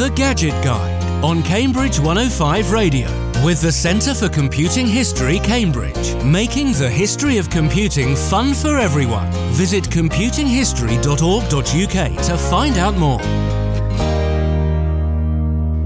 The Gadget Guide on Cambridge 105 Radio with the Centre for Computing History, Cambridge, making the history of computing fun for everyone. Visit computinghistory.org.uk to find out more.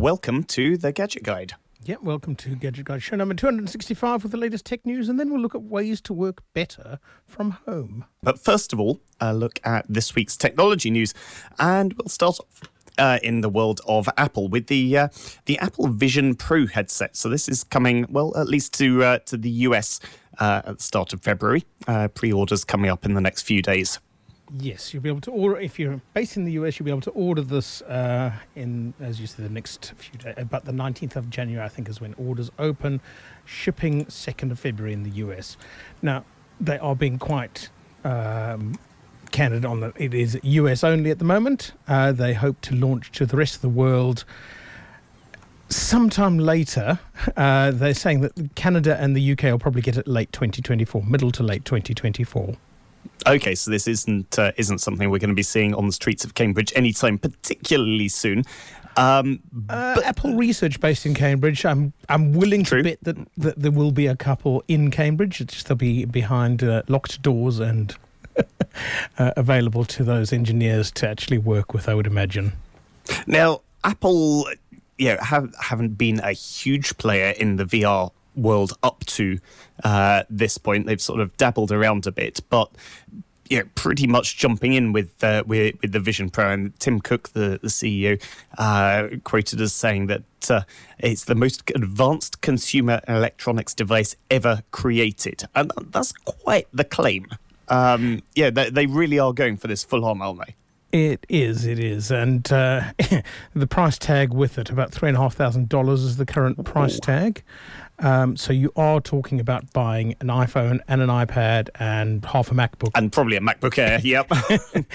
Welcome to the Gadget Guide. Yeah, welcome to Gadget Guide show number 265 with the latest tech news, and then we'll look at ways to work better from home. But first of all, a look at this week's technology news, and we'll start off uh, in the world of Apple with the uh, the Apple Vision Pro headset. So this is coming well, at least to uh, to the US uh, at the start of February. Uh, pre-orders coming up in the next few days. Yes, you'll be able to order if you're based in the US. You'll be able to order this uh, in, as you said, the next few days. About the 19th of January, I think, is when orders open. Shipping 2nd of February in the US. Now, they are being quite um, candid on that. It is US only at the moment. Uh, they hope to launch to the rest of the world sometime later. Uh, they're saying that Canada and the UK will probably get it late 2024, middle to late 2024. Okay, so this isn't uh, isn't something we're going to be seeing on the streets of Cambridge anytime particularly soon. Um, uh, Apple Research based in Cambridge. I'm I'm willing True. to bet that, that there will be a couple in Cambridge. It's just they'll be behind uh, locked doors and uh, available to those engineers to actually work with. I would imagine. Now, Apple, you know, have haven't been a huge player in the VR world up to uh, this point. They've sort of dabbled around a bit, but you know, pretty much jumping in with uh, with, with the Vision Pro. And Tim Cook, the the CEO, uh, quoted as saying that uh, it's the most advanced consumer electronics device ever created, and that's quite the claim. Um, yeah, they, they really are going for this full on, aren't they? It is, it is, and uh, the price tag with it about three and a half thousand dollars is the current price tag. Um, so you are talking about buying an iPhone and an iPad and half a MacBook And probably a MacBook Air. Yep.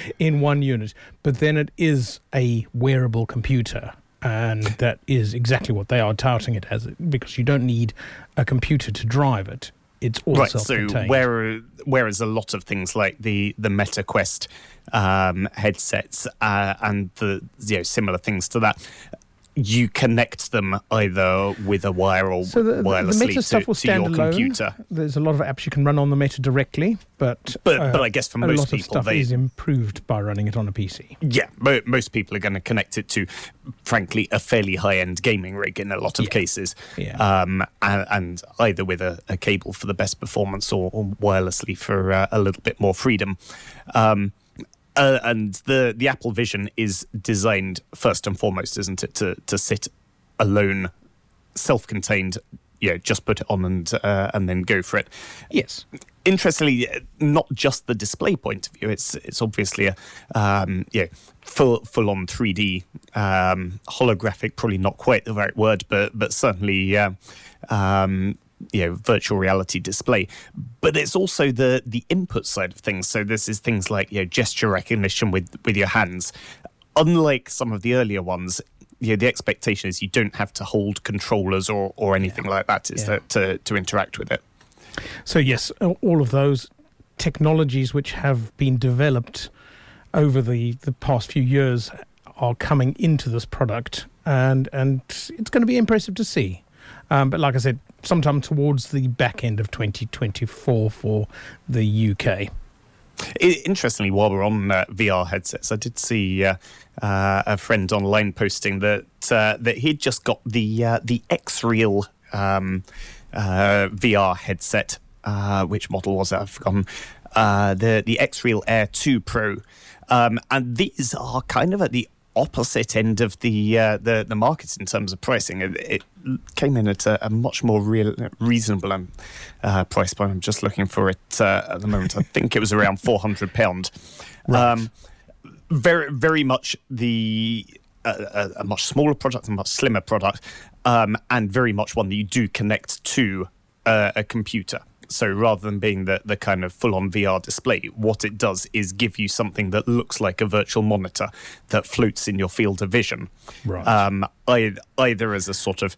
in one unit. But then it is a wearable computer. And that is exactly what they are touting it as because you don't need a computer to drive it. It's all right. So where, whereas a lot of things like the the Meta Quest um, headsets uh, and the you know similar things to that, you connect them either with a wire or so the, the, wirelessly the Meta to, stuff will to your alone. computer. There's a lot of apps you can run on the Meta directly, but But uh, but I guess for a most lot of people, stuff they is improved by running it on a PC. yeah, mo- most people are going to connect it to, frankly, a fairly high-end gaming rig in a lot of Yeah. cases, Yeah. um, and, and either with a, a cable for the best performance or, or wirelessly for uh, a little bit more freedom. Um, uh, and the the Apple Vision is designed first and foremost, isn't it, to to sit alone, self-contained. You know, just put it on and uh, and then go for it Yes. interestingly, not just the display point of view. It's it's obviously a um, yeah full full on three D um, holographic. Probably not quite the right word, but but certainly. Uh, um, you know, virtual reality display, but it's also the the input side of things. So this is things like you know gesture recognition with with your hands. Unlike some of the earlier ones, you know, the expectation is you don't have to hold controllers or or anything like that. Is Yeah. that to to interact with it? So yes, all of those technologies which have been developed over the, the past few years are coming into this product, and and it's going to be impressive to see. Um, but like I said, sometime towards the back end of 2024 for the UK. Interestingly, while we're on uh, VR headsets, I did see uh, uh, a friend online posting that uh, that he'd just got the uh, the Xreal um, uh, VR headset. Which model was it? I've forgotten. The the Xreal Air 2 Pro, um, and these are kind of at the opposite end of the uh, the the market in terms of pricing. It, it came in at a, a much more real, reasonable um, uh, price point. I'm just looking for it uh, at the moment. I think it was around four hundred pound. Um, very very much the a, a, a much smaller product, a much slimmer product, um, and very much one that you do connect to uh, a computer. So rather than being the, the kind of full on VR display, what it does is give you something that looks like a virtual monitor that floats in your field of vision. Right. Um, ei- either as a sort of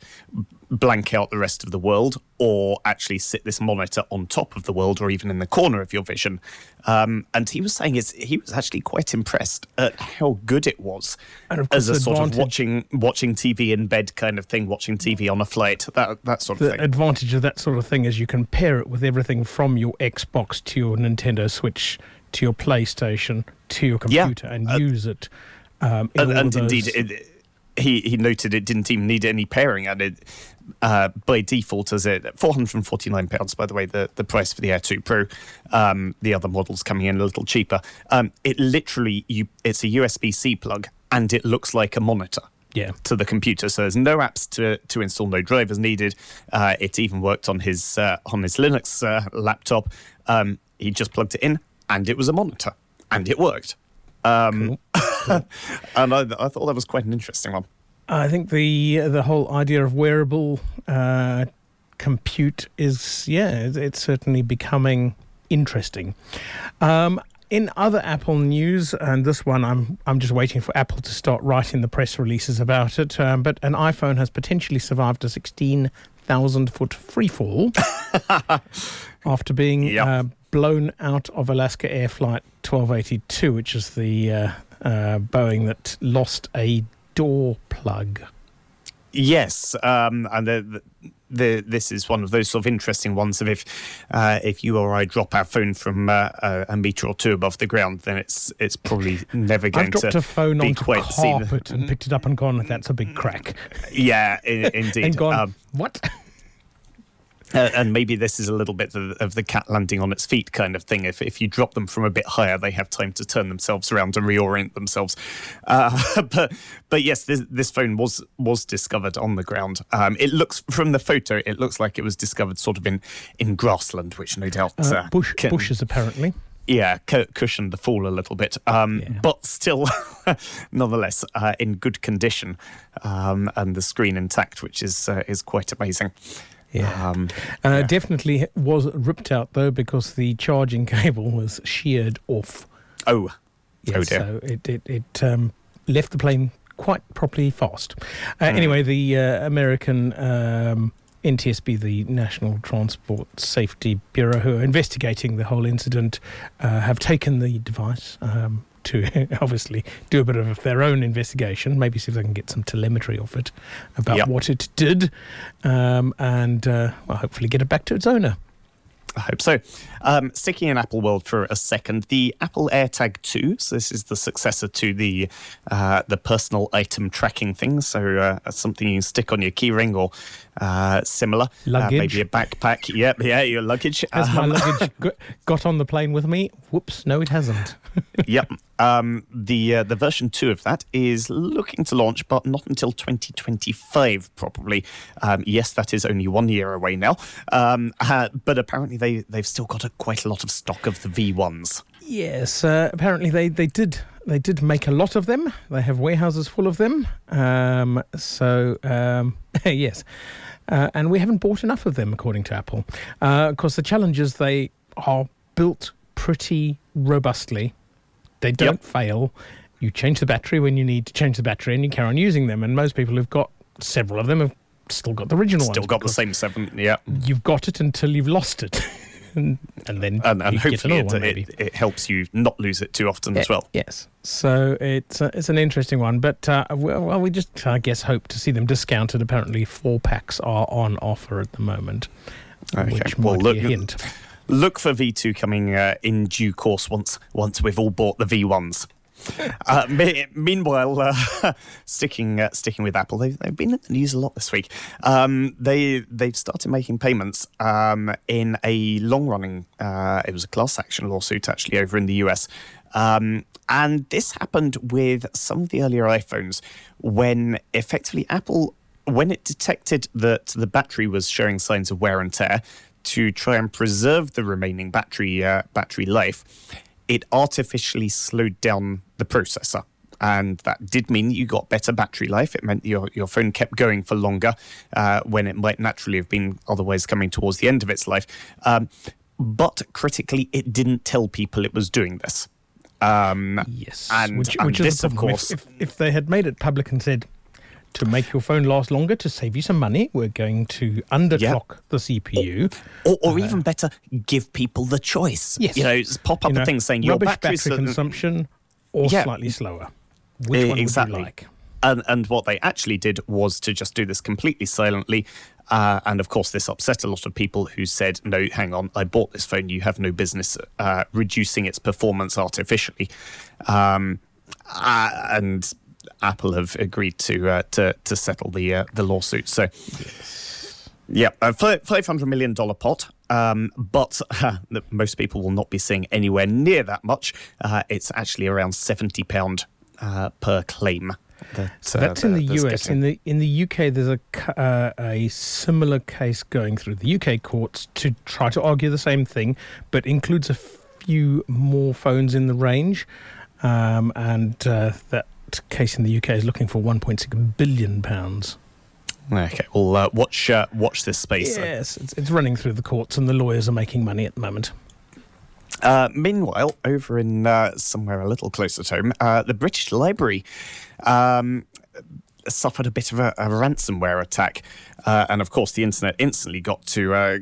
blank out the rest of the world or actually sit this monitor on top of the world or even in the corner of your vision. Um, and he was saying is he was actually quite impressed at how good it was as a sort of watching watching TV in bed kind of thing, watching TV on a flight, that that sort of the thing. The advantage of that sort of thing is you can pair it with everything from your Xbox to your Nintendo Switch to your PlayStation to your computer yeah. and uh, use it. Um, and, and indeed, it, he he noted it didn't even need any pairing, and it uh, by default as it four hundred and forty nine pounds. By the way, the the price for the Air Two Pro, um, the other models coming in a little cheaper. Um, it literally you it's a USB C plug, and it looks like a monitor. Yeah. To the computer, so there's no apps to, to install, no drivers needed. Uh, it even worked on his uh, on his Linux uh, laptop. Um, he just plugged it in, and it was a monitor, and it worked. Um, cool. and I, I, thought that was quite an interesting one. I think the the whole idea of wearable uh, compute is yeah, it's certainly becoming interesting. Um, in other Apple news, and this one I'm I'm just waiting for Apple to start writing the press releases about it. Um, but an iPhone has potentially survived a 16,000 foot free fall after being yep. uh, blown out of Alaska Air Flight 1282, which is the uh, uh, Boeing that lost a door plug. Yes, um, and the, the, this is one of those sort of interesting ones. Of if uh, if you or I drop our phone from uh, a meter or two above the ground, then it's it's probably never going to I've dropped to a phone be onto quite carpet seen. and picked it up and gone. That's a big crack. Yeah, in, indeed. and gone. Um, what? Uh, and maybe this is a little bit of, of, the cat landing on its feet kind of thing. If, if you drop them from a bit higher, they have time to turn themselves around and reorient themselves. Uh, but but yes, this, this phone was was discovered on the ground. Um, it looks from the photo, it looks like it was discovered sort of in, in grassland, which no doubt uh, uh bush, can, bushes apparently. Yeah, cu- cushioned the fall a little bit, um, yeah. but still, nonetheless, uh, in good condition, um, and the screen intact, which is uh, is quite amazing. Yeah. Um, uh, yeah. Definitely was ripped out though because the charging cable was sheared off. Oh. Yes, oh dear. So it it, it um, left the plane quite properly fast. Uh, mm. Anyway, the uh, American um, NTSB, the National Transport Safety Bureau, who are investigating the whole incident, uh, have taken the device. Um, to obviously do a bit of their own investigation, maybe see if they can get some telemetry off it about yep. what it did, um, and uh, well, hopefully get it back to its owner. I hope so. Um, sticking in Apple World for a second, the Apple AirTag 2. So this is the successor to the uh, the personal item tracking thing. So uh, something you stick on your keyring or uh, similar. Luggage. Uh, maybe a backpack. Yep, yeah, your luggage. Has um, my luggage got on the plane with me? Whoops, no, it hasn't. yep. Um, the uh, the version two of that is looking to launch, but not until 2025, probably. Um, yes, that is only one year away now. Um, uh, but apparently they they've still got a, quite a lot of stock of the V1s. Yes, uh, apparently they, they did they did make a lot of them. They have warehouses full of them. Um, so um, yes, uh, and we haven't bought enough of them, according to Apple. Uh, of course, the challenge is they are built pretty robustly they don't yep. fail. You change the battery when you need to change the battery, and you carry on using them. And most people who've got several of them have still got the original one. still ones. got the same seven. Yeah, you've got it until you've lost it. and, and, then and, and hopefully it, one, it, it, helps you not lose it too often as well. Yes, so it's uh, it's an interesting one, but uh, well, we just I guess hope to see them discounted. Apparently, four packs are on offer at the moment, okay. which well, might look, be a hint look for V2 coming uh, in due course once once we've all bought the V1s. Uh, me- meanwhile, uh, sticking uh, sticking with Apple, they've, they've been in the news a lot this week. Um, they they've started making payments um, in a long running. Uh, it was a class action lawsuit actually over in the US, um, and this happened with some of the earlier iPhones when effectively Apple. When it detected that the battery was showing signs of wear and tear, to try and preserve the remaining battery uh, battery life, it artificially slowed down the processor. And that did mean you got better battery life. It meant your, your phone kept going for longer uh, when it might naturally have been otherwise coming towards the end of its life. Um, but critically, it didn't tell people it was doing this. Um, yes, and, which, and which this, of course, if, if, if, they had made it public and said, to make your phone last longer to save you some money, we're going to underclock the CPU. Or, or even better, give people the choice. Yes. You know, pop up You a thing saying your battery consumption or Yeah. slightly slower. Which Eh, one exactly. would you like? And, and what they actually did was to just do this completely silently. Uh, and of course, this upset a lot of people who said, no, hang on, I bought this phone. You have no business uh, reducing its performance artificially. Um, uh, and Apple have agreed to uh, to, to settle the uh, the lawsuit. So, yeah, a $500 million pot. Um, but uh, most people will not be seeing anywhere near that much. Uh, it's actually around £70 uh, per claim. That, So uh, that's in the that- that's US. getting- In the in the UK, there's a uh, a similar case going through the UK courts to try to argue the same thing, but includes a few more phones in the range, um, and uh, that case in the UK is looking for 1.6 billion pounds. Okay, well, uh, watch uh, watch this space. Yes, it's, it's running through the courts, and the lawyers are making money at the moment. Uh, meanwhile, over in uh, somewhere a little closer to home, uh, the British Library um, suffered a bit of a, a ransomware attack, uh, and of course, the internet instantly got to uh,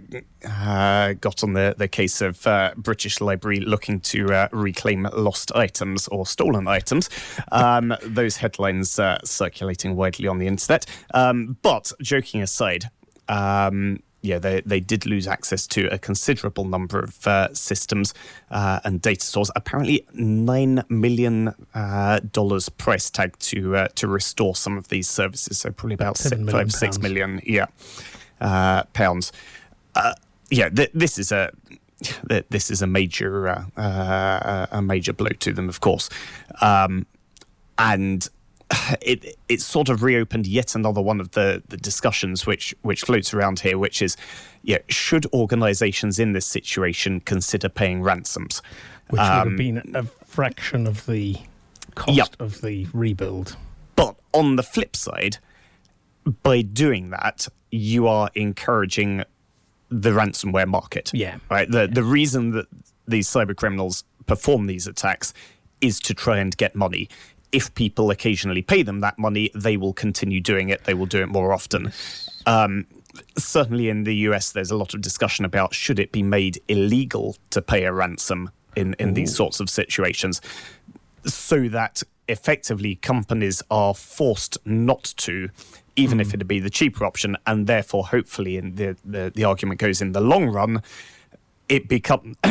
uh, got on the, the case of uh, British Library looking to uh, reclaim lost items or stolen items. Um, those headlines uh, circulating widely on the internet. Um, but joking aside. Um, yeah, they, they did lose access to a considerable number of uh, systems uh, and data stores. Apparently, nine million uh, dollars price tag to uh, to restore some of these services. So probably about six, million five, six pounds. million, yeah, uh, pounds. Uh, yeah, th- this is a th- this is a major uh, uh, a major blow to them, of course, um, and it it sort of reopened yet another one of the, the discussions which which floats around here, which is, yeah, should organisations in this situation consider paying ransoms? Which would Um, have been a fraction of the cost Yep. of the rebuild. But on the flip side, by doing that, you are encouraging the ransomware market. Yeah. Right. The the reason that these cyber criminals perform these attacks is to try and get money. If people occasionally pay them that money, they will continue doing it. They will do it more often. Um, certainly in the US, there's a lot of discussion about should it be made illegal to pay a ransom in, in these sorts of situations so that effectively companies are forced not to, even if it'd be the cheaper option, and therefore, hopefully, in the, the, the argument goes in the long run, it become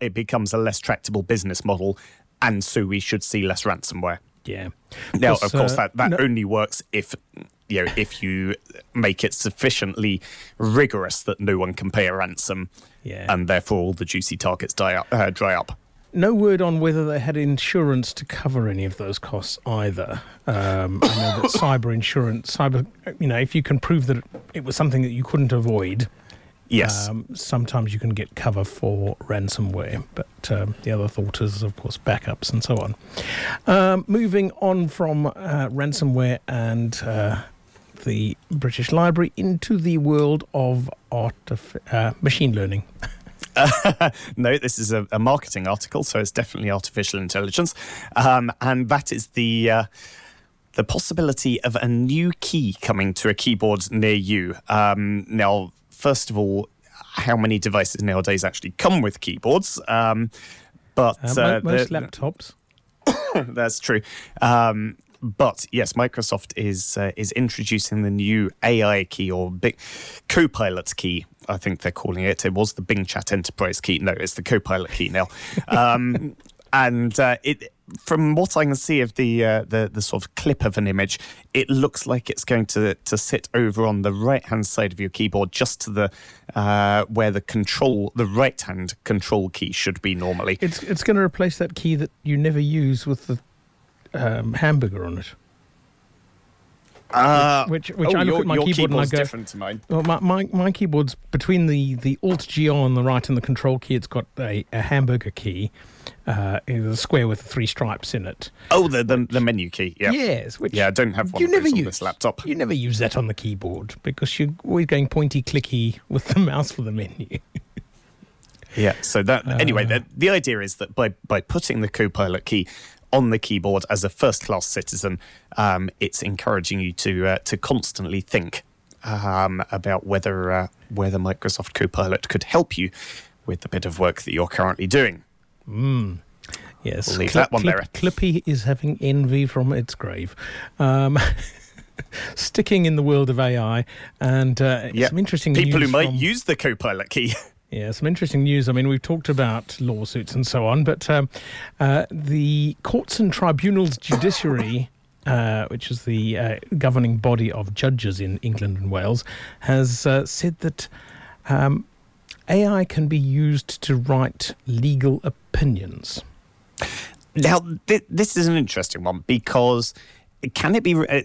it becomes a less tractable business model, and so we should see less ransomware. Yeah. Now, of course, uh, that, that no- only works if you know if you make it sufficiently rigorous that no one can pay a ransom, Yeah. and therefore all the juicy targets die up, uh, dry up. No word on whether they had insurance to cover any of those costs either. Um, I know that cyber insurance, cyber, you know, if you can prove that it was something that you couldn't avoid, Yes. um, sometimes you can get cover for ransomware. But um, the other thought is, of course, backups and so on. Um, moving on from uh, ransomware and uh, the British Library into the world of artif- uh, machine learning. no, this is a, a marketing article, so it's definitely artificial intelligence, um, and that is the uh, the possibility of a new key coming to a keyboard near you. Um, now, first of all, how many devices nowadays actually come with keyboards? Um, but Uh, uh, most laptops. that's true. Um, but yes, Microsoft is uh, is introducing the new AI key or big Copilot key. I think they're calling it. It was the Bing Chat Enterprise key. No, it's the Copilot key now. Um, and uh, it, from what I can see of the, uh, the the sort of clip of an image, it looks like it's going to to sit over on the right hand side of your keyboard, just to the uh, where the control, the right hand control key should be normally. It's it's going to replace that key that you never use with the um, hamburger on it. Uh, Which which oh, I look your, at my keyboard and I keyboard's go, different to mine. well, my, my my keyboard's between the the Alt G on the right and the Control key. It's got a, a hamburger key, uh, a square with the three stripes in it. Oh, the the, the menu key. Yeah. Yes, which Yeah, I don't have one you of never use this laptop. You never use that on the keyboard because you're always going pointy clicky with the mouse for the menu. Yeah. So that anyway, Uh. the, the idea is that by by putting the Copilot key on the keyboard as a first-class citizen, um, it's encouraging you to uh, to constantly think um, about whether uh, whether Microsoft Copilot could help you with the bit of work that you're currently doing. Mm. Yes, We'll leave that one there. Clippy is having envy from its grave. Um, sticking in the world of AI, and uh, Yeah. some interesting People who might from- use the Copilot key. Yeah, some interesting news. I mean, we've talked about lawsuits and so on, but um, uh, the Courts and Tribunals Judiciary, uh, which is the uh, governing body of judges in England and Wales, has uh, said that um, AI can be used to write legal opinions. Now, th- this is an interesting one because can it be? Uh,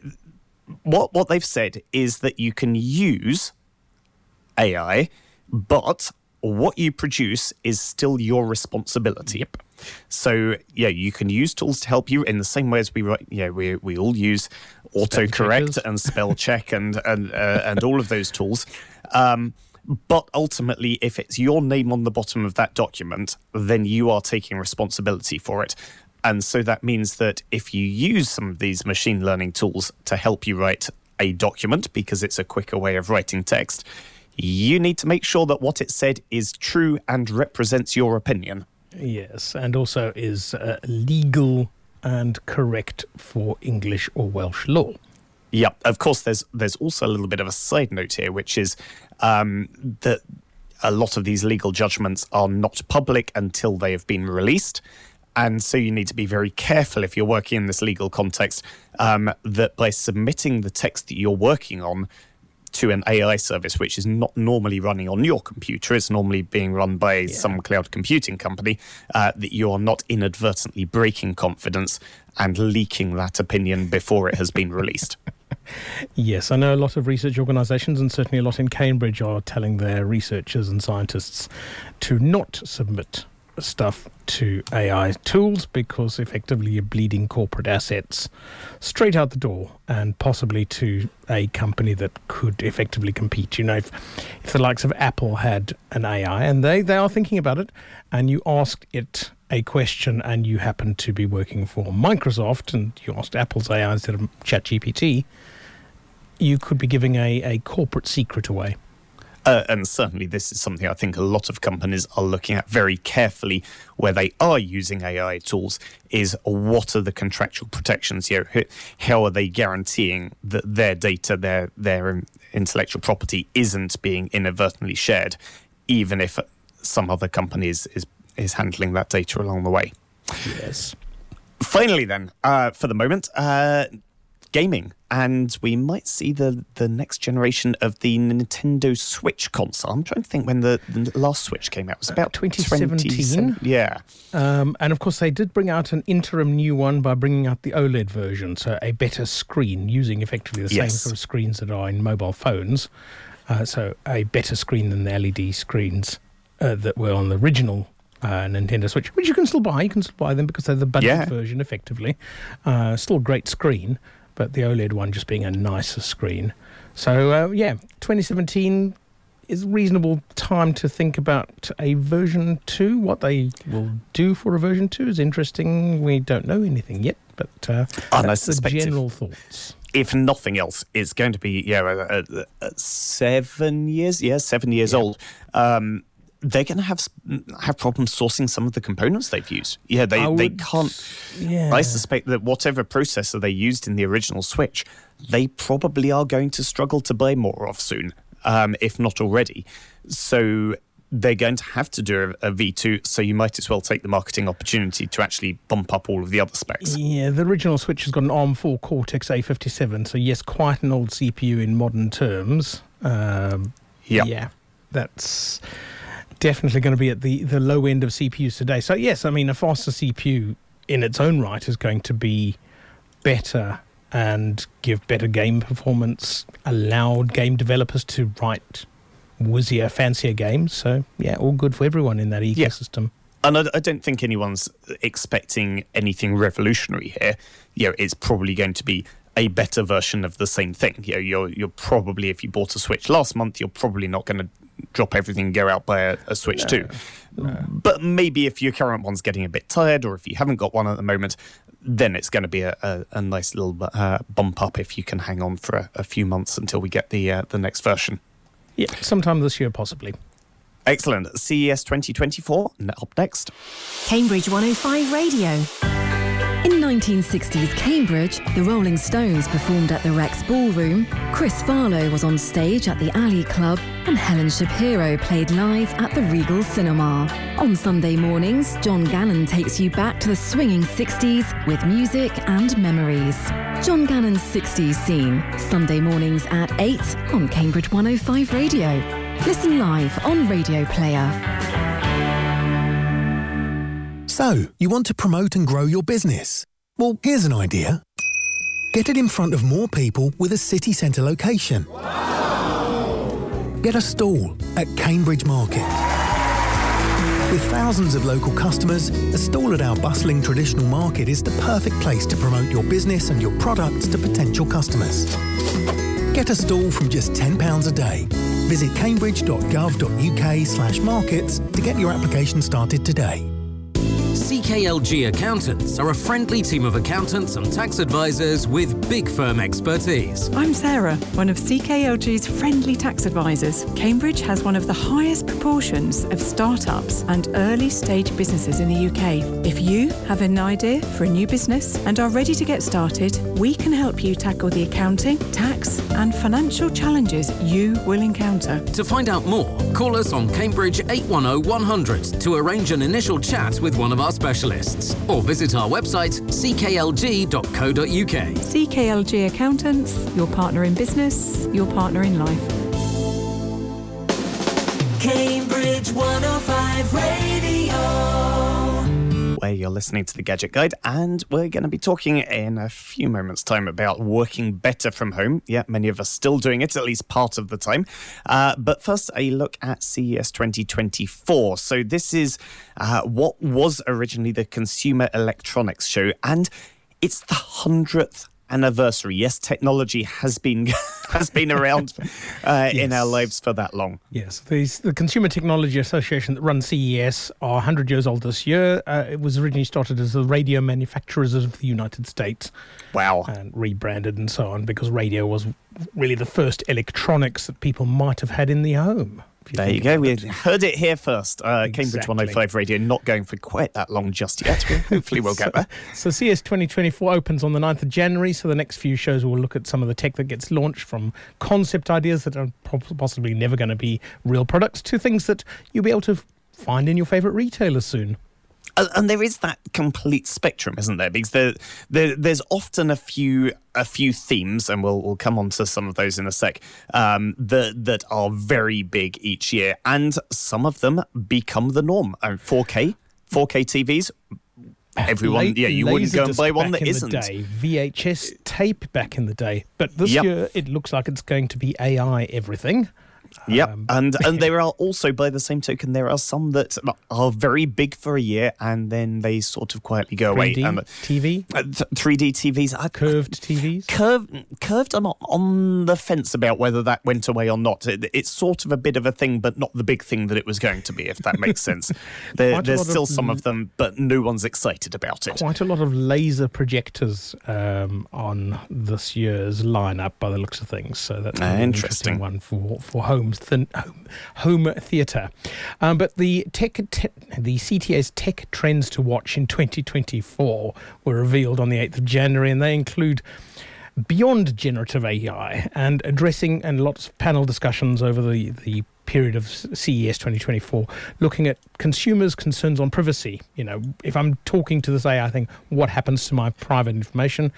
what what they've said is that you can use AI, but what you produce is still your responsibility. Yep. So yeah, you can use tools to help you in the same way as we write. Yeah, we we all use autocorrect and spell check and and uh, and all of those tools. Um, but ultimately, if it's your name on the bottom of that document, then you are taking responsibility for it. And so that means that if you use some of these machine learning tools to help you write a document, because it's a quicker way of writing text, you need to make sure that what it said is true and represents your opinion. Yes, and also is uh, legal and correct for English or Welsh law. Yeah, of course. There's there's also a little bit of a side note here, which is um, that a lot of these legal judgments are not public until they have been released, and so you need to be very careful if you're working in this legal context um, that by submitting the text that you're working on to an AI service, which is not normally running on your computer, it's normally being run by some cloud computing company, uh, that you are not inadvertently breaking confidence and leaking that opinion before it has been released. Yes, I know a lot of research organisations, and certainly a lot in Cambridge, are telling their researchers and scientists to not submit stuff to AI tools because effectively you're bleeding corporate assets straight out the door and possibly to a company that could effectively compete. You know, if, if the likes of Apple had an AI and they, they are thinking about it, and you asked it a question and you happen to be working for Microsoft and you asked Apple's AI instead of ChatGPT, you could be giving a, a corporate secret away. Uh, and certainly, this is something I think a lot of companies are looking at very carefully where they are using AI tools. Is what are the contractual protections here? How are they guaranteeing that their data, their their intellectual property, isn't being inadvertently shared, even if some other company is is, is handling that data along the way? Yes. Finally, then, uh, for the moment, uh, gaming, and we might see the the next generation of the Nintendo Switch console. I'm trying to think when the, the last Switch came out. It was about 2017? 27 Yeah, Um, and of course, they did bring out an interim new one by bringing out the OLED version, so a better screen using effectively the same Yes. sort of screens that are in mobile phones. Uh, so a better screen than the LED screens uh, that were on the original uh, Nintendo Switch, which you can still buy. You can still buy them because they're the budget Yeah. version, effectively. Uh, still a great screen, but the OLED one just being a nicer screen. So uh, yeah, 2017 is a reasonable time to think about a version 2 what they will do for a version 2 is interesting we don't know anything yet but uh, that's the general thoughts if nothing else, it's going to be yeah, uh, uh, uh, seven years. Yeah, seven years Yeah. old. Um, they're going to have have problems sourcing some of the components they've used. Yeah, they I they can't. yeah I suspect that whatever processor they used in the original Switch, they probably are going to struggle to buy more of soon, um, if not already. So they're going to have to do a, a V2, so you might as well take the marketing opportunity to actually bump up all of the other specs. yeah the original switch has got an arm4 cortex a57 so yes quite an old cpu in modern terms um, Yeah. yeah that's definitely going to be at the, the low end of CPUs today. So yes, I mean a faster CPU in its own right is going to be better and give better game performance, allowed game developers to write whizzier, fancier games. So yeah, all good for everyone in that Yeah. ecosystem. And I, I don't think anyone's expecting anything revolutionary here. You know, it's probably going to be a better version of the same thing. You know, you're you're probably if you bought a Switch last month, you're probably not going to drop everything and go out buy a, a Switch two. But maybe if your current one's getting a bit tired, or if you haven't got one at the moment, then it's going to be a, a, a nice little uh, bump up if you can hang on for a, a few months until we get the uh, the next version. Yeah, sometime this year, possibly. Excellent. CES 2024 up next. Cambridge 105 Radio. In 1960s Cambridge, the Rolling Stones performed at the Rex Ballroom, Chris Farlowe was on stage at the Alley Club, and Helen Shapiro played live at the Regal Cinema. On Sunday mornings, John Gannon takes you back to the swinging 60s with music and memories. John Gannon's 60s scene, Sunday mornings at 8 on Cambridge 105 Radio. Listen live on Radio Player. So, you want to promote and grow your business? Well, here's an idea. Get it in front of more people with a city centre location. Get a stall at Cambridge Market. With thousands of local customers, a stall at our bustling traditional market is the perfect place to promote your business and your products to potential customers. Get a stall from just £10 a day. Visit cambridge.gov.uk slash markets to get your application started today. CKLG Accountants are a friendly team of accountants and tax advisors with big firm expertise. I'm Sarah, one of CKLG's friendly tax advisors. Cambridge has one of the highest proportions of startups and early stage businesses in the UK. If you have an idea for a new business and are ready to get started, we can help you tackle the accounting, tax, and financial challenges you will encounter. To find out more, call us on Cambridge 810 100 to arrange an initial chat with one of our specialists or visit our website cklg.co.uk. CKLG Accountants, your partner in business, your partner in life. Cambridge 105 Radio. Where you're listening to the Gadget Guide, and we're going to be talking in a few moments' time about working better from home. Yeah, many of us still doing it, at least part of the time. Uh, but first, a look at CES 2024. So, this is uh, what was originally the Consumer Electronics Show, and it's the 100th anniversary. Yes, technology has been has been around uh, in our lives for that long. Yes, these, the Consumer Technology Association that runs CES are 100 years old this year. Uh, it was originally started as the Radio Manufacturers of the United States Wow. and rebranded and so on because radio was really the first electronics that people might have had in the home. There you go. We it. heard it here first. Uh, Cambridge 105 Radio not going for quite that long just yet. Well, hopefully, we'll get there. So CES 2024 opens on the 9th of January. So the next few shows will look at some of the tech that gets launched from concept ideas that are possibly never going to be real products to things that you'll be able to find in your favorite retailers soon. And, there is that complete spectrum, isn't there? Because there, there, there's often a few a few themes, and we'll we'll come on to some of those in a sec. Um, that that are very big each year, and some of them become the norm. And 4K, 4K TVs. Everyone, La- yeah, you wouldn't go and buy one that isn't. The day, VHS tape back in the day, but this Yep. year it looks like it's going to be AI everything. Yep, Um, and and there are also, by the same token, there are some that are very big for a year and then they sort of quietly go away. 3D And, TV, uh, 3D TVs, I, curved TVs. curved, curved. I'm on the fence about whether that went away or not. It, it's sort of a bit of a thing, but not the big thing that it was going to be. If that makes sense. There, there's lot of still some of them, but no one's excited about it. Quite a lot of laser projectors um, on this year's lineup, by the looks of things. So that's Ah, an interesting. one for for home thin, home, home theatre. Um, but the tech, te- the CTA's tech trends to watch in 2024 were revealed on the 8th of January, and they include beyond generative AI and addressing and lots of panel discussions over the, the period of CES 2024 looking at consumers' concerns on privacy. You know, if I'm talking to this AI thing, what happens to my private information?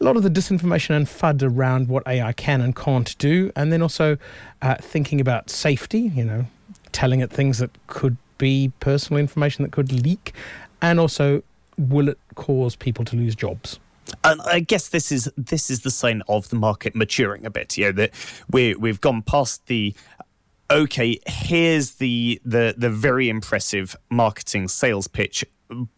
A lot of the disinformation and FUD around what AI can and can't do, and then also uh, thinking about safety, you know, telling it things that could be personal information that could leak, and also will it cause people to lose jobs? And I guess this is this is the sign of the market maturing a bit. You know that we we've gone past the okay. Here's the the the very impressive marketing sales pitch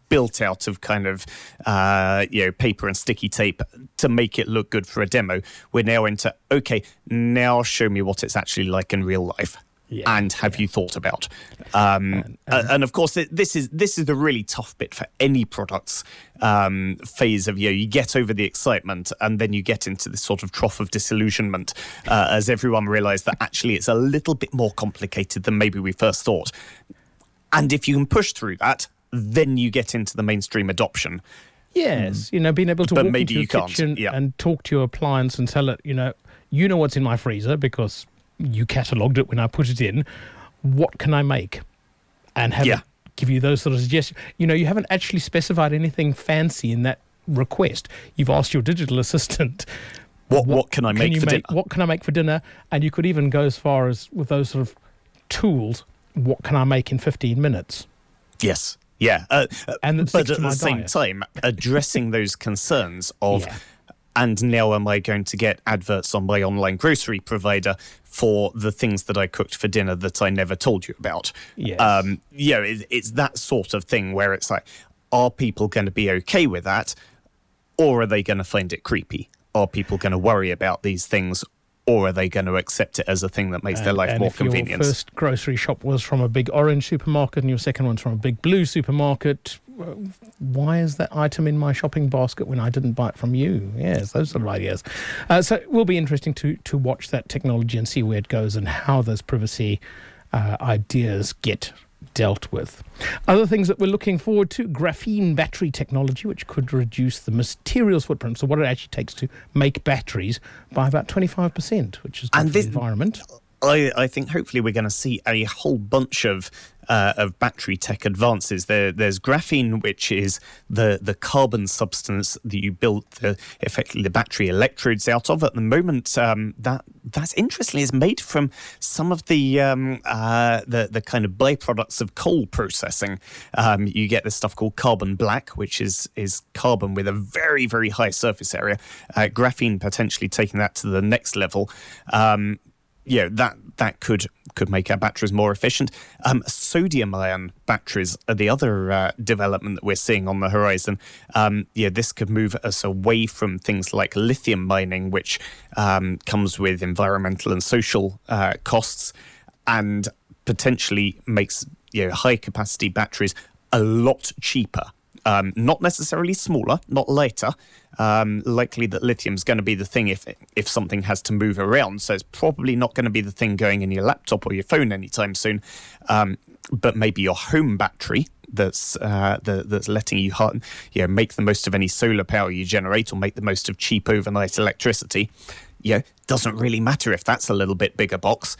built out of kind of uh, you know paper and sticky tape to make it look good for a demo. We're now into okay. Now show me what it's actually like in real life. Yeah, and have you thought about? Um, and, and, and, of course, this is this is the really tough bit for any products um, phase of you. Know, you get over the excitement, and then you get into this sort of trough of disillusionment uh, as everyone realised that actually it's a little bit more complicated than maybe we first thought. And if you can push through that, then you get into the mainstream adoption. Yes, mm. you know, being able to but walk into you your kitchen yeah. and talk to your appliance and tell it, you know, you know what's in my freezer because you catalogued it when I put it in. What can I make? And have yeah. it give you those sort of suggestions. You know, you haven't actually specified anything fancy in that request. You've asked your digital assistant. What, what, what can I make can for make, dinner? What can I make for dinner? And you could even go as far as with those sort of tools. What can I make in 15 minutes? Yes. Yeah. Uh, and but at the diet. same time, addressing those concerns of yeah and now am I going to get adverts on my online grocery provider for the things that I cooked for dinner that I never told you about? Yes. Um, you know, it, it's that sort of thing where it's like, are people going to be okay with that, or are they going to find it creepy? Are people going to worry about these things, or are they going to accept it as a thing that makes and, their life more if convenient? Your first grocery shop was from a big orange supermarket, and your second one's from a big blue supermarket why is that item in my shopping basket when I didn't buy it from you? Yes, those sort of ideas. Uh, so it will be interesting to to watch that technology and see where it goes and how those privacy uh, ideas get dealt with. Other things that we're looking forward to graphene battery technology, which could reduce the materials footprint, so what it actually takes to make batteries, by about 25%, which is good and for this, the environment. I, I think hopefully we're going to see a whole bunch of uh, of battery tech advances. There, there's graphene, which is the the carbon substance that you build the effectively the battery electrodes out of. At the moment, um, that that's interestingly is made from some of the um, uh, the the kind of byproducts of coal processing. Um, you get this stuff called carbon black, which is is carbon with a very very high surface area. Uh, graphene potentially taking that to the next level. Um, know, that that could could make our batteries more efficient. Um, sodium ion batteries are the other uh, development that we're seeing on the horizon. Um, yeah, this could move us away from things like lithium mining, which um, comes with environmental and social uh, costs, and potentially makes you know, high capacity batteries a lot cheaper. Um, not necessarily smaller, not lighter, um, likely that lithium is going to be the thing if if something has to move around. So it's probably not going to be the thing going in your laptop or your phone anytime soon. Um, but maybe your home battery that's uh, the, that's letting you, you know, make the most of any solar power you generate or make the most of cheap overnight electricity. Know, doesn't really matter if that's a little bit bigger box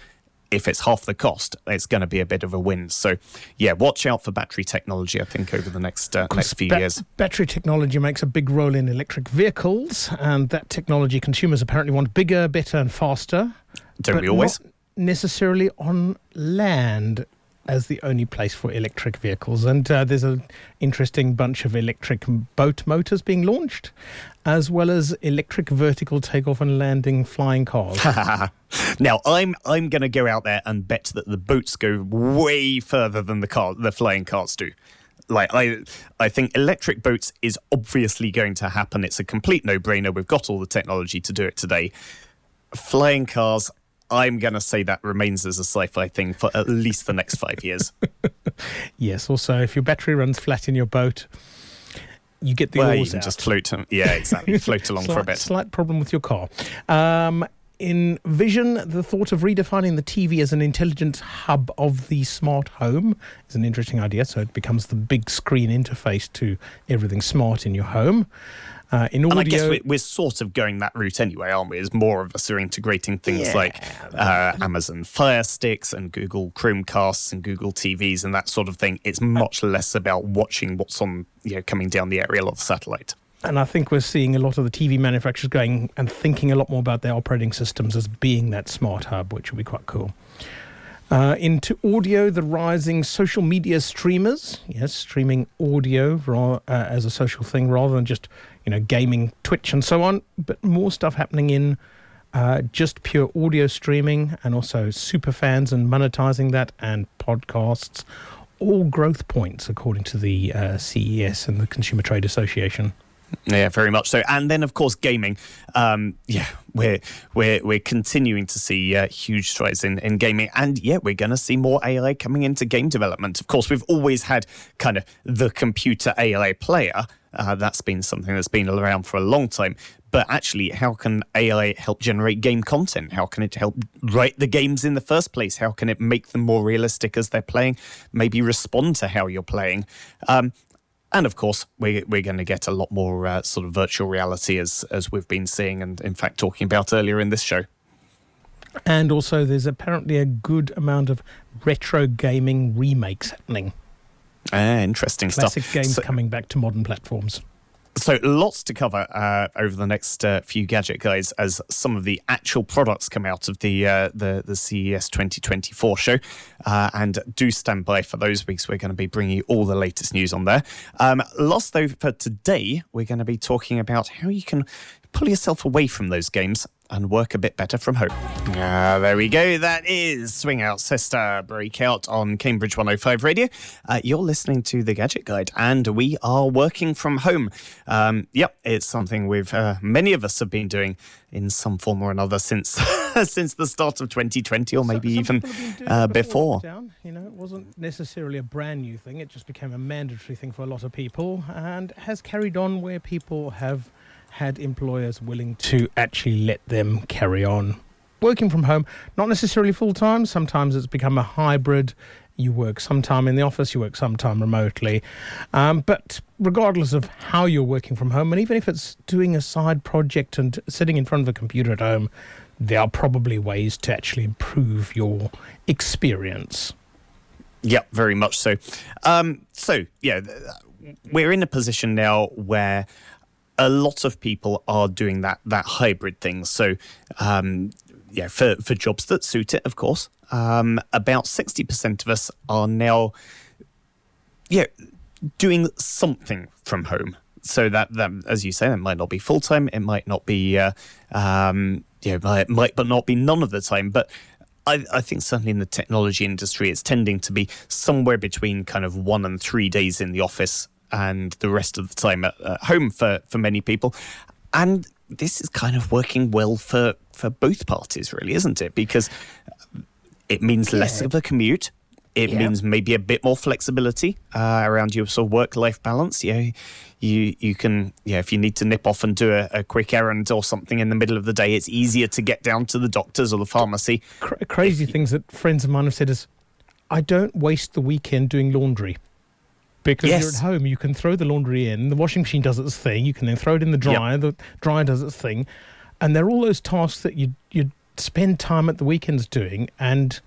if it's half the cost, it's going to be a bit of a win. So, yeah, watch out for battery technology. I think over the next uh, next few ba- years, battery technology makes a big role in electric vehicles, and that technology consumers apparently want bigger, better, and faster. Don't we always? necessarily on land as the only place for electric vehicles. And uh, there's an interesting bunch of electric boat motors being launched, as well as electric vertical takeoff and landing flying cars. now, I'm I'm going to go out there and bet that the boats go way further than the car the flying cars do. Like I, I think electric boats is obviously going to happen. It's a complete no-brainer. We've got all the technology to do it today. Flying cars, I'm going to say that remains as a sci-fi thing for at least the next five years. yes. Also, if your battery runs flat in your boat, you get the well, oars you can out. just float. Yeah, exactly. float along slight, for a bit. Slight problem with your car. Um, in Vision, the thought of redefining the TV as an intelligent hub of the smart home is an interesting idea. So it becomes the big screen interface to everything smart in your home. Uh, in audio, and I guess we're, we're, sort of going that route anyway, aren't we? As more of us are integrating things yeah. like uh, Amazon Fire Sticks and Google Chromecasts and Google TVs and that sort of thing. It's much less about watching what's on, you know, coming down the aerial of the satellite. And I think we're seeing a lot of the TV manufacturers going and thinking a lot more about their operating systems as being that smart hub, which will be quite cool. Uh, into audio, the rising social media streamers. Yes, streaming audio uh, as a social thing rather than just you know gaming, Twitch, and so on. But more stuff happening in uh, just pure audio streaming, and also super fans and monetizing that, and podcasts. All growth points, according to the uh, CES and the Consumer Trade Association. Yeah, very much so. And then, of course, gaming. Um, yeah, we're we're we're continuing to see uh, huge strides in, in gaming, and yeah, we're going to see more AI coming into game development. Of course, we've always had kind of the computer AI player. Uh, that's been something that's been around for a long time. But actually, how can AI help generate game content? How can it help write the games in the first place? How can it make them more realistic as they're playing? Maybe respond to how you're playing. Um, and of course, we're, we're going to get a lot more uh, sort of virtual reality as, as we've been seeing and, in fact, talking about earlier in this show. And also, there's apparently a good amount of retro gaming remakes happening. Ah, interesting Classic stuff. Classic games So- coming back to modern platforms. So lots to cover uh, over the next uh, few gadget guys as some of the actual products come out of the uh, the, the CES 2024 show, uh, and do stand by for those weeks. We're going to be bringing you all the latest news on there. Um, lots though for today, we're going to be talking about how you can pull yourself away from those games and work a bit better from home. Ah, there we go. That is Swing Out Sister Breakout on Cambridge 105 Radio. Uh, you're listening to the Gadget Guide, and we are working from home. Um, yep, it's something we've uh, many of us have been doing in some form or another since since the start of 2020, or maybe Some even people have been doing uh, it before. lockdown, You know, it wasn't necessarily a brand new thing. It just became a mandatory thing for a lot of people, and has carried on where people have had employers willing to actually let them carry on working from home. Not necessarily full time. Sometimes it's become a hybrid. You work sometime in the office, you work sometime remotely. Um, but regardless of how you're working from home, and even if it's doing a side project and sitting in front of a computer at home, there are probably ways to actually improve your experience. Yep, very much so. Um, so, yeah, we're in a position now where a lot of people are doing that that hybrid thing. So, um, yeah, for, for jobs that suit it, of course. Um, about 60% of us are now, yeah, doing something from home. So that, that as you say, that might not be full time. It might not be, uh, um, yeah, might, might but not be none of the time. But I, I think certainly in the technology industry, it's tending to be somewhere between kind of one and three days in the office and the rest of the time at, at home for, for many people. And this is kind of working well for, for both parties, really, isn't it? Because it means less of a commute. It Yeah. means maybe a bit more flexibility uh, around your sort of work-life balance. Yeah, you you can yeah if you need to nip off and do a, a quick errand or something in the middle of the day, it's easier to get down to the doctors or the pharmacy. Cra- crazy things that friends of mine have said is, I don't waste the weekend doing laundry. Because you're at home, you can throw the laundry in, the washing machine does its thing, you can then throw it in the Yep. dryer, the dryer does its thing. And they're all those tasks that you you spend time at the weekends doing and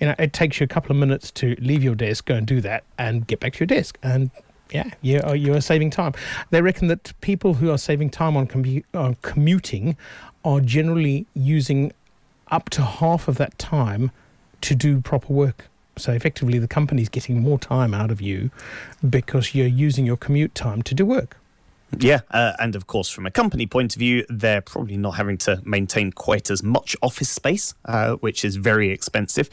you know, it takes you a couple of minutes to leave your desk, go and do that, and get back to your desk. And yeah, you are, you are saving time. They reckon that people who are saving time on, commu- on commuting are generally using up to half of that time to do proper work. So effectively, the company's getting more time out of you because you're using your commute time to do work. Yeah, uh, and of course, from a company point of view, they're probably not having to maintain quite as much office space, uh, which is very expensive.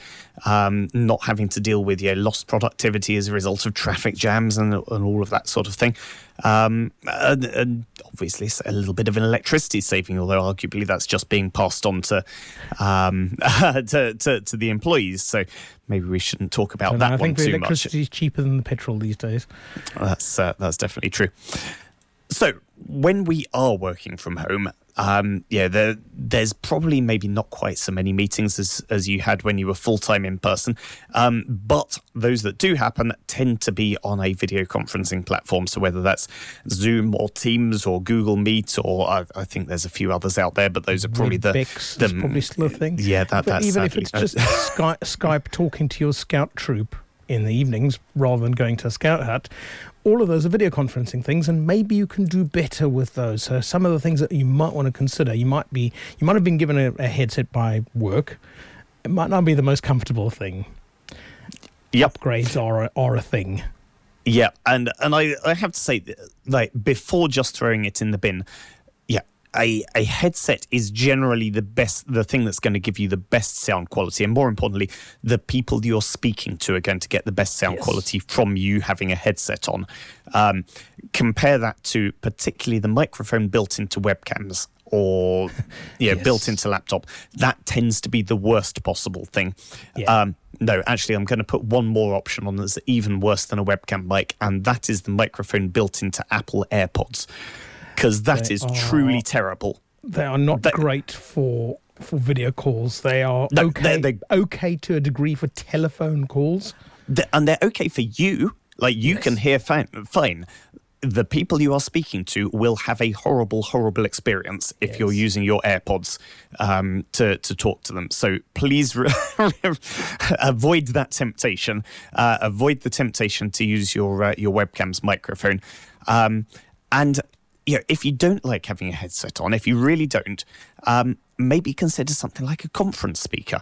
Um, not having to deal with yeah, lost productivity as a result of traffic jams and, and all of that sort of thing. Um, and, and obviously, a little bit of an electricity saving, although arguably that's just being passed on to um, to, to to the employees. So maybe we shouldn't talk about that I one think the too much. electricity is cheaper than the petrol these days. That's uh, that's definitely true. So when we are working from home, um, yeah, there, there's probably maybe not quite so many meetings as, as you had when you were full time in person. Um, but those that do happen tend to be on a video conferencing platform. So whether that's Zoom or Teams or Google Meet, or I, I think there's a few others out there, but those are probably the, Webex the probably still a thing. Yeah, that, But even if sadly- it's just Skype, Skype talking to your scout troop in the evenings rather than going to a scout hut, all of those are video conferencing things, and maybe you can do better with those. So some of the things that you might want to consider, you might be, you might have been given a, a headset by work. It might not be the most comfortable thing. Yep. Upgrades are a, are a thing. Yeah, and and I, I have to say, like before just throwing it in the bin, a, a headset is generally the best, the thing that's going to give you the best sound quality. And more importantly, the people you're speaking to are going to get the best sound Yes. quality from you having a headset on. Um, compare that to particularly the microphone built into webcams or you know, Yes. built into laptop. That tends to be the worst possible thing. Yeah. Um, no, actually, I'm going to put one more option on that's even worse than a webcam mic, and that is the microphone built into Apple AirPods, because that They is truly terrible. They are not They- great for for video calls. They are No, okay, they- they- okay to a degree for telephone calls. Th- and they're okay for you. Like you can hear fine, fine. The people you are speaking to will have a horrible, horrible experience if you're using your AirPods um, to to talk to them. So please re- avoid that temptation. Uh, avoid the temptation to use your uh, your webcam's microphone. Um, and you know, if you don't like having a headset on, if you really don't, um, maybe consider something like a conference speaker.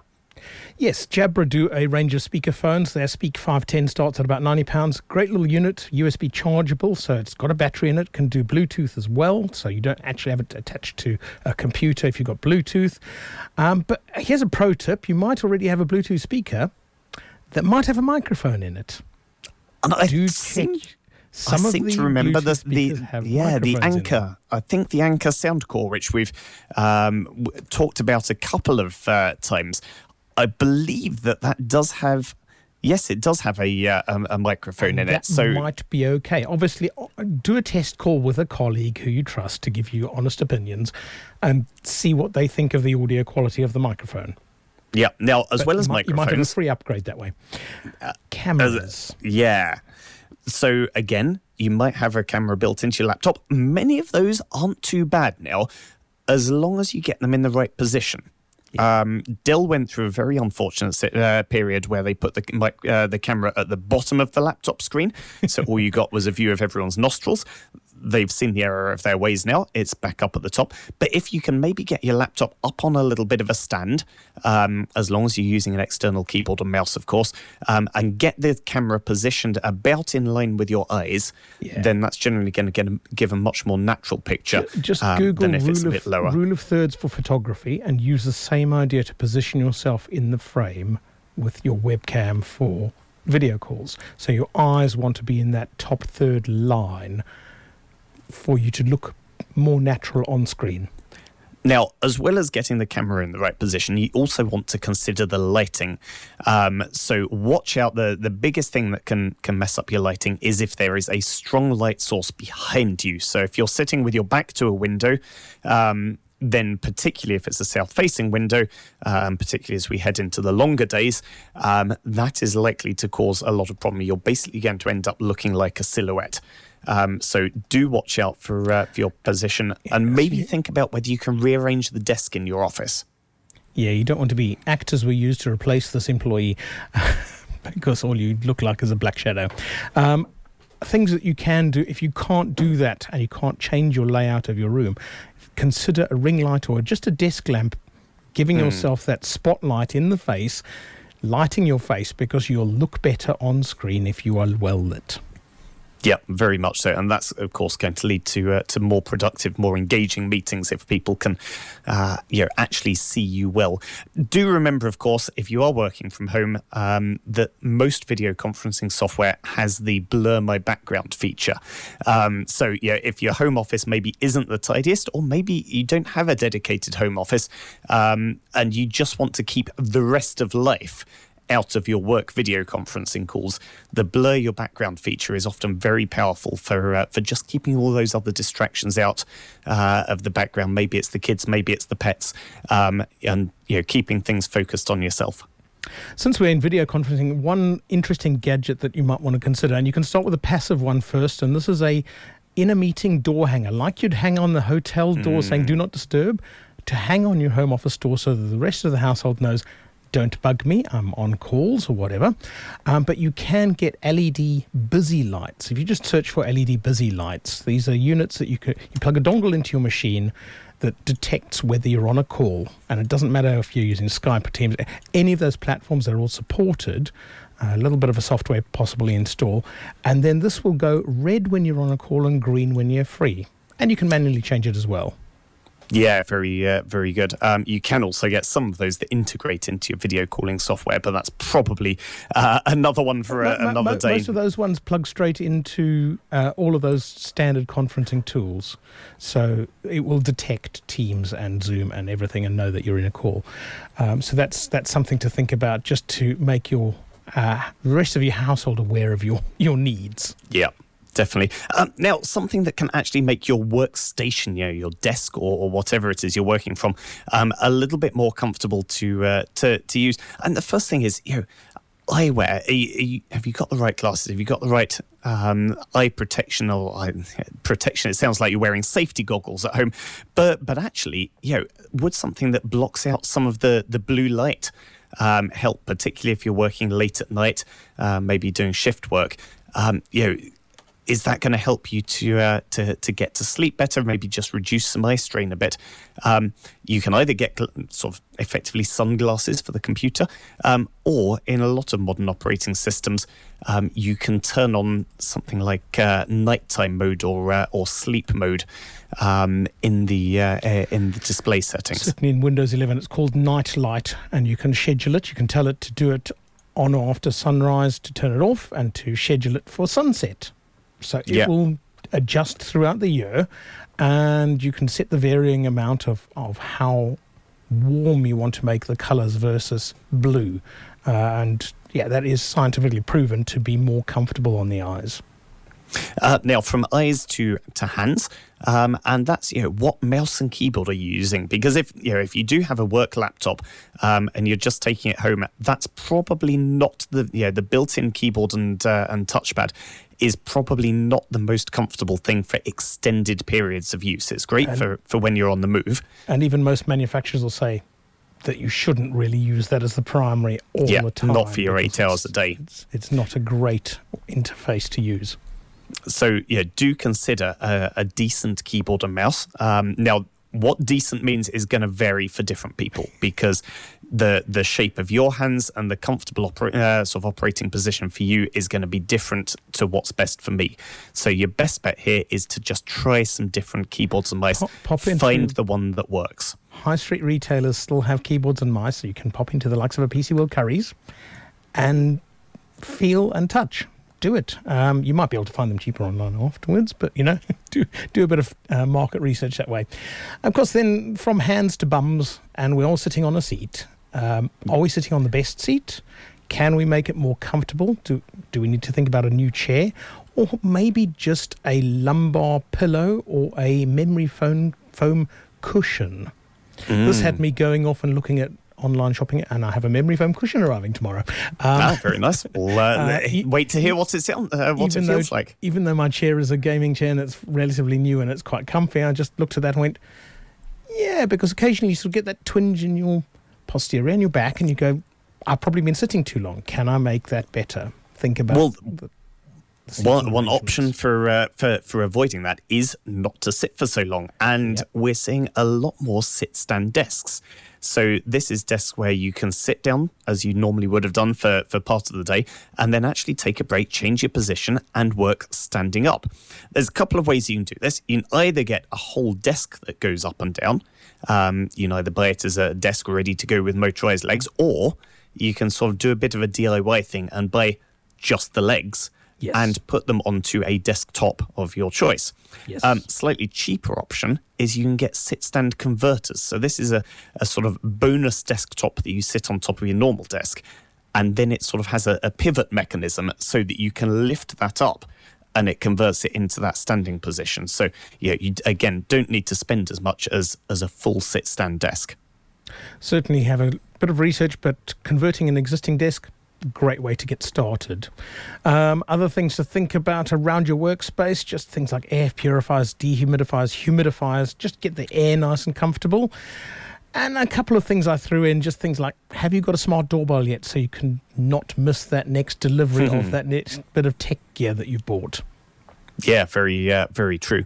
Yes, Jabra do a range of speakerphones. Their Speak 510 starts at about £90. Great little unit, USB chargeable, so it's got a battery in it, can do Bluetooth as well, so you don't actually have it attached to a computer if you've got Bluetooth. Um, but here's a pro tip you might already have a Bluetooth speaker that might have a microphone in it. And I Do check. Some I of seem the to remember the, the yeah the microphones Anker. I think the Anker Soundcore, which we've um, w- talked about a couple of uh, times. I believe that that does have. Yes, it does have a uh, a, a microphone in it. So might be okay. Obviously, do a test call with a colleague who you trust to give you honest opinions, and see what they think of the audio quality of the microphone. yeah. Now, as But well as might, you might have a microphones, free upgrade that way. Uh, Cameras. yeah. So again, you might have a camera built into your laptop. Many of those aren't too bad now, as long as you get them in the right position. Um, Dell went through a very unfortunate uh, period where they put the uh, the camera at the bottom of the laptop screen, so all you got was a view of everyone's nostrils. They've seen the error of their ways now. It's back up at the top. But if you can maybe get your laptop up on a little bit of a stand, um, as long as you're using an external keyboard and mouse, of course, um, and get the camera positioned about in line with your eyes, Yeah. then that's generally going to give a much more natural picture Just um, Google than if it's a rule bit of, lower. rule of thirds for photography and use the same idea to position yourself in the frame with your webcam for video calls. So your eyes want to be in that top third line for you to look more natural on screen. Now, as well as getting the camera in the right position, you also want to consider the lighting. Um, so watch out. the The biggest thing that can can mess up your lighting is if there is a strong light source behind you. So if you're sitting with your back to a window. Um, then, particularly if it's a south facing window, um, particularly as we head into the longer days, um, that is likely to cause a lot of problem. You're basically going to end up looking like a silhouette. Um, so do watch out for, uh, for your position and maybe think about whether you can rearrange the desk in your office. Yeah, you don't want to be actors were used to replace this employee because all you look like is a black shadow. Um, things that you can do if you can't do that and you can't change your layout of your room, consider a ring light or just a desk lamp, giving yourself that spotlight in the face, lighting your face because you'll look better on screen if you are well lit. Yeah, very much so, and that's of course going to lead to uh, to more productive, more engaging meetings if people can, uh, you know, actually see you well. Do remember, of course, if you are working from home, um, that most video conferencing software has the blur my background feature. Um, so, yeah, if your home office maybe isn't the tidiest, or maybe you don't have a dedicated home office, um, and you just want to keep the rest of life out of your work video conferencing calls, the blur your background feature is often very powerful for uh, for just keeping all those other distractions out uh, of the background. Maybe it's the kids, maybe it's the pets, um, and you know keeping things focused on yourself. Since we're in video conferencing, one interesting gadget that you might want to consider, and you can start with a passive one first, and this is a in a meeting door hanger, like you'd hang on the hotel door saying "Do not disturb," to hang on your home office door so that the rest of the household knows. Don't bug me. I'm on calls or whatever. Um, but you can get LED busy lights. If you just search for LED busy lights, these are units that you could you plug a dongle into your machine that detects whether you're on a call. And it doesn't matter if you're using Skype or Teams, any of those platforms they're all supported, a little bit of a software possibly install. And then this will go red when you're on a call and green when you're free. And you can manually change it as well. Yeah, very, uh, very good. Um, you can also get some of those that integrate into your video calling software, but that's probably uh, another one for uh, another mo- day. Most of those ones plug straight into uh, all of those standard conferencing tools. So it will detect Teams and Zoom and everything and know that you're in a call. Um, so that's that's something to think about just to make your uh, the rest of your household aware of your, your needs. Yeah, definitely. Um, now, something that can actually make your workstation, you know, your desk or, or whatever it is you're working from, um, a little bit more comfortable to uh, to to use. And the first thing is, you know, eyewear. Are you, are you, have you got the right glasses? Have you got the right um, eye protection or eye protection? It sounds like you're wearing safety goggles at home, but but actually, you know, would something that blocks out some of the the blue light um, help, particularly if you're working late at night, uh, maybe doing shift work? Um, you know is that going to help you to uh, to to get to sleep better? Maybe just reduce some eye strain a bit. Um, you can either get gl- sort of effectively sunglasses for the computer, um, or in a lot of modern operating systems, um, you can turn on something like uh, nighttime mode or uh, or sleep mode um, in the uh, in the display settings. Certainly in Windows 11, it's called Night Light, and you can schedule it. You can tell it to do it on or after sunrise to turn it off, and to schedule it for sunset. So it Yeah. will adjust throughout the year, and you can set the varying amount of, of how warm you want to make the colors versus blue. Uh, and yeah, that is scientifically proven to be more comfortable on the eyes. Uh, now, from eyes to to hands, um, and that's you know what mouse and keyboard are you using? Because if you know if you do have a work laptop um, and you're just taking it home, that's probably not the you know, the built-in keyboard and uh, and touchpad is probably not the most comfortable thing for extended periods of use. It's great And- for for when you're on the move. And even most manufacturers will say that you shouldn't really use that as the primary all Yeah, the time. not for your eight hours a day. It's, it's not a great interface to use. so yeah, do consider a, a decent keyboard and mouse. Um, now, what decent means is going to vary for different people because the the shape of your hands and the comfortable opera- uh, sort of operating position for you is going to be different to what's best for me. So your best bet here is to just try some different keyboards and mice. Pop- pop into- Find the one that works. High street retailers still have keyboards and mice, so you can pop into the likes of a PC World Currys and feel and touch. Do it. Um, you might be able to find them cheaper online afterwards, but you know, do do a bit of uh, market research that way. Of course, then from hands to bums, and we're all sitting on a seat. Um, are we sitting on the best seat? Can we make it more comfortable? Do do we need to think about a new chair, or maybe just a lumbar pillow or a memory foam foam cushion? This had me going off and looking at online shopping, and I have a memory foam cushion arriving tomorrow. Um, ah, very nice. Well, uh, uh, wait to hear what it sound, uh, what it feels though, like. Even though my chair is a gaming chair and it's relatively new and it's quite comfy, I just looked at that and went, yeah, because occasionally you sort of get that twinge in your posterior and your back, and you go, I've probably been sitting too long. Can I make that better? Think about Well, the, One, one option for, uh, for for avoiding that is not to sit for so long, and Yep. we're seeing a lot more sit-stand desks. So this is desks where you can sit down as you normally would have done for for part of the day, and then actually take a break, change your position, and work standing up. There's a couple of ways you can do this. You can either get a whole desk that goes up and down. Um, you can either buy it as a desk ready to go with motorized legs, or you can sort of do a bit of a DIY thing and buy just the legs Yes. and put them onto a desktop of your choice. Yes. Um, slightly cheaper option is you can get sit stand converters. So this is a, a sort of bonus desktop that you sit on top of your normal desk. And then it sort of has a, a pivot mechanism so that you can lift that up and it converts it into that standing position. So yeah, you again don't need to spend as much as as a full sit stand desk. certainly have a bit of research, but converting an existing desk, great way to get started. Um, other things to think about around your workspace, just things like air purifiers, dehumidifiers, humidifiers, just get the air nice and comfortable. And a couple of things I threw in, just things like, have you got a smart doorbell yet so you can not miss that next delivery of that next bit of tech gear that you bought? Yeah, very, uh, very true.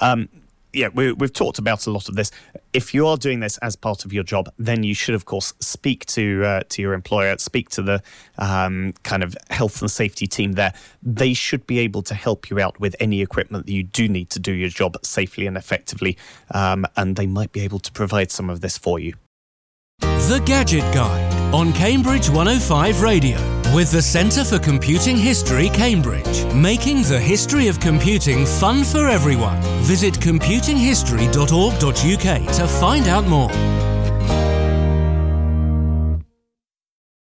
Um, yeah, we, we've talked about a lot of this. If you are doing this as part of your job, then you should, of course, speak to uh, to your employer, speak to the um, kind of health and safety team there. They should be able to help you out with any equipment that you do need to do your job safely and effectively, um, and they might be able to provide some of this for you. The Gadget Guide on Cambridge 105 Radio with the Centre for Computing History, Cambridge, making the history of computing fun for everyone. Visit computinghistory.org.uk to find out more.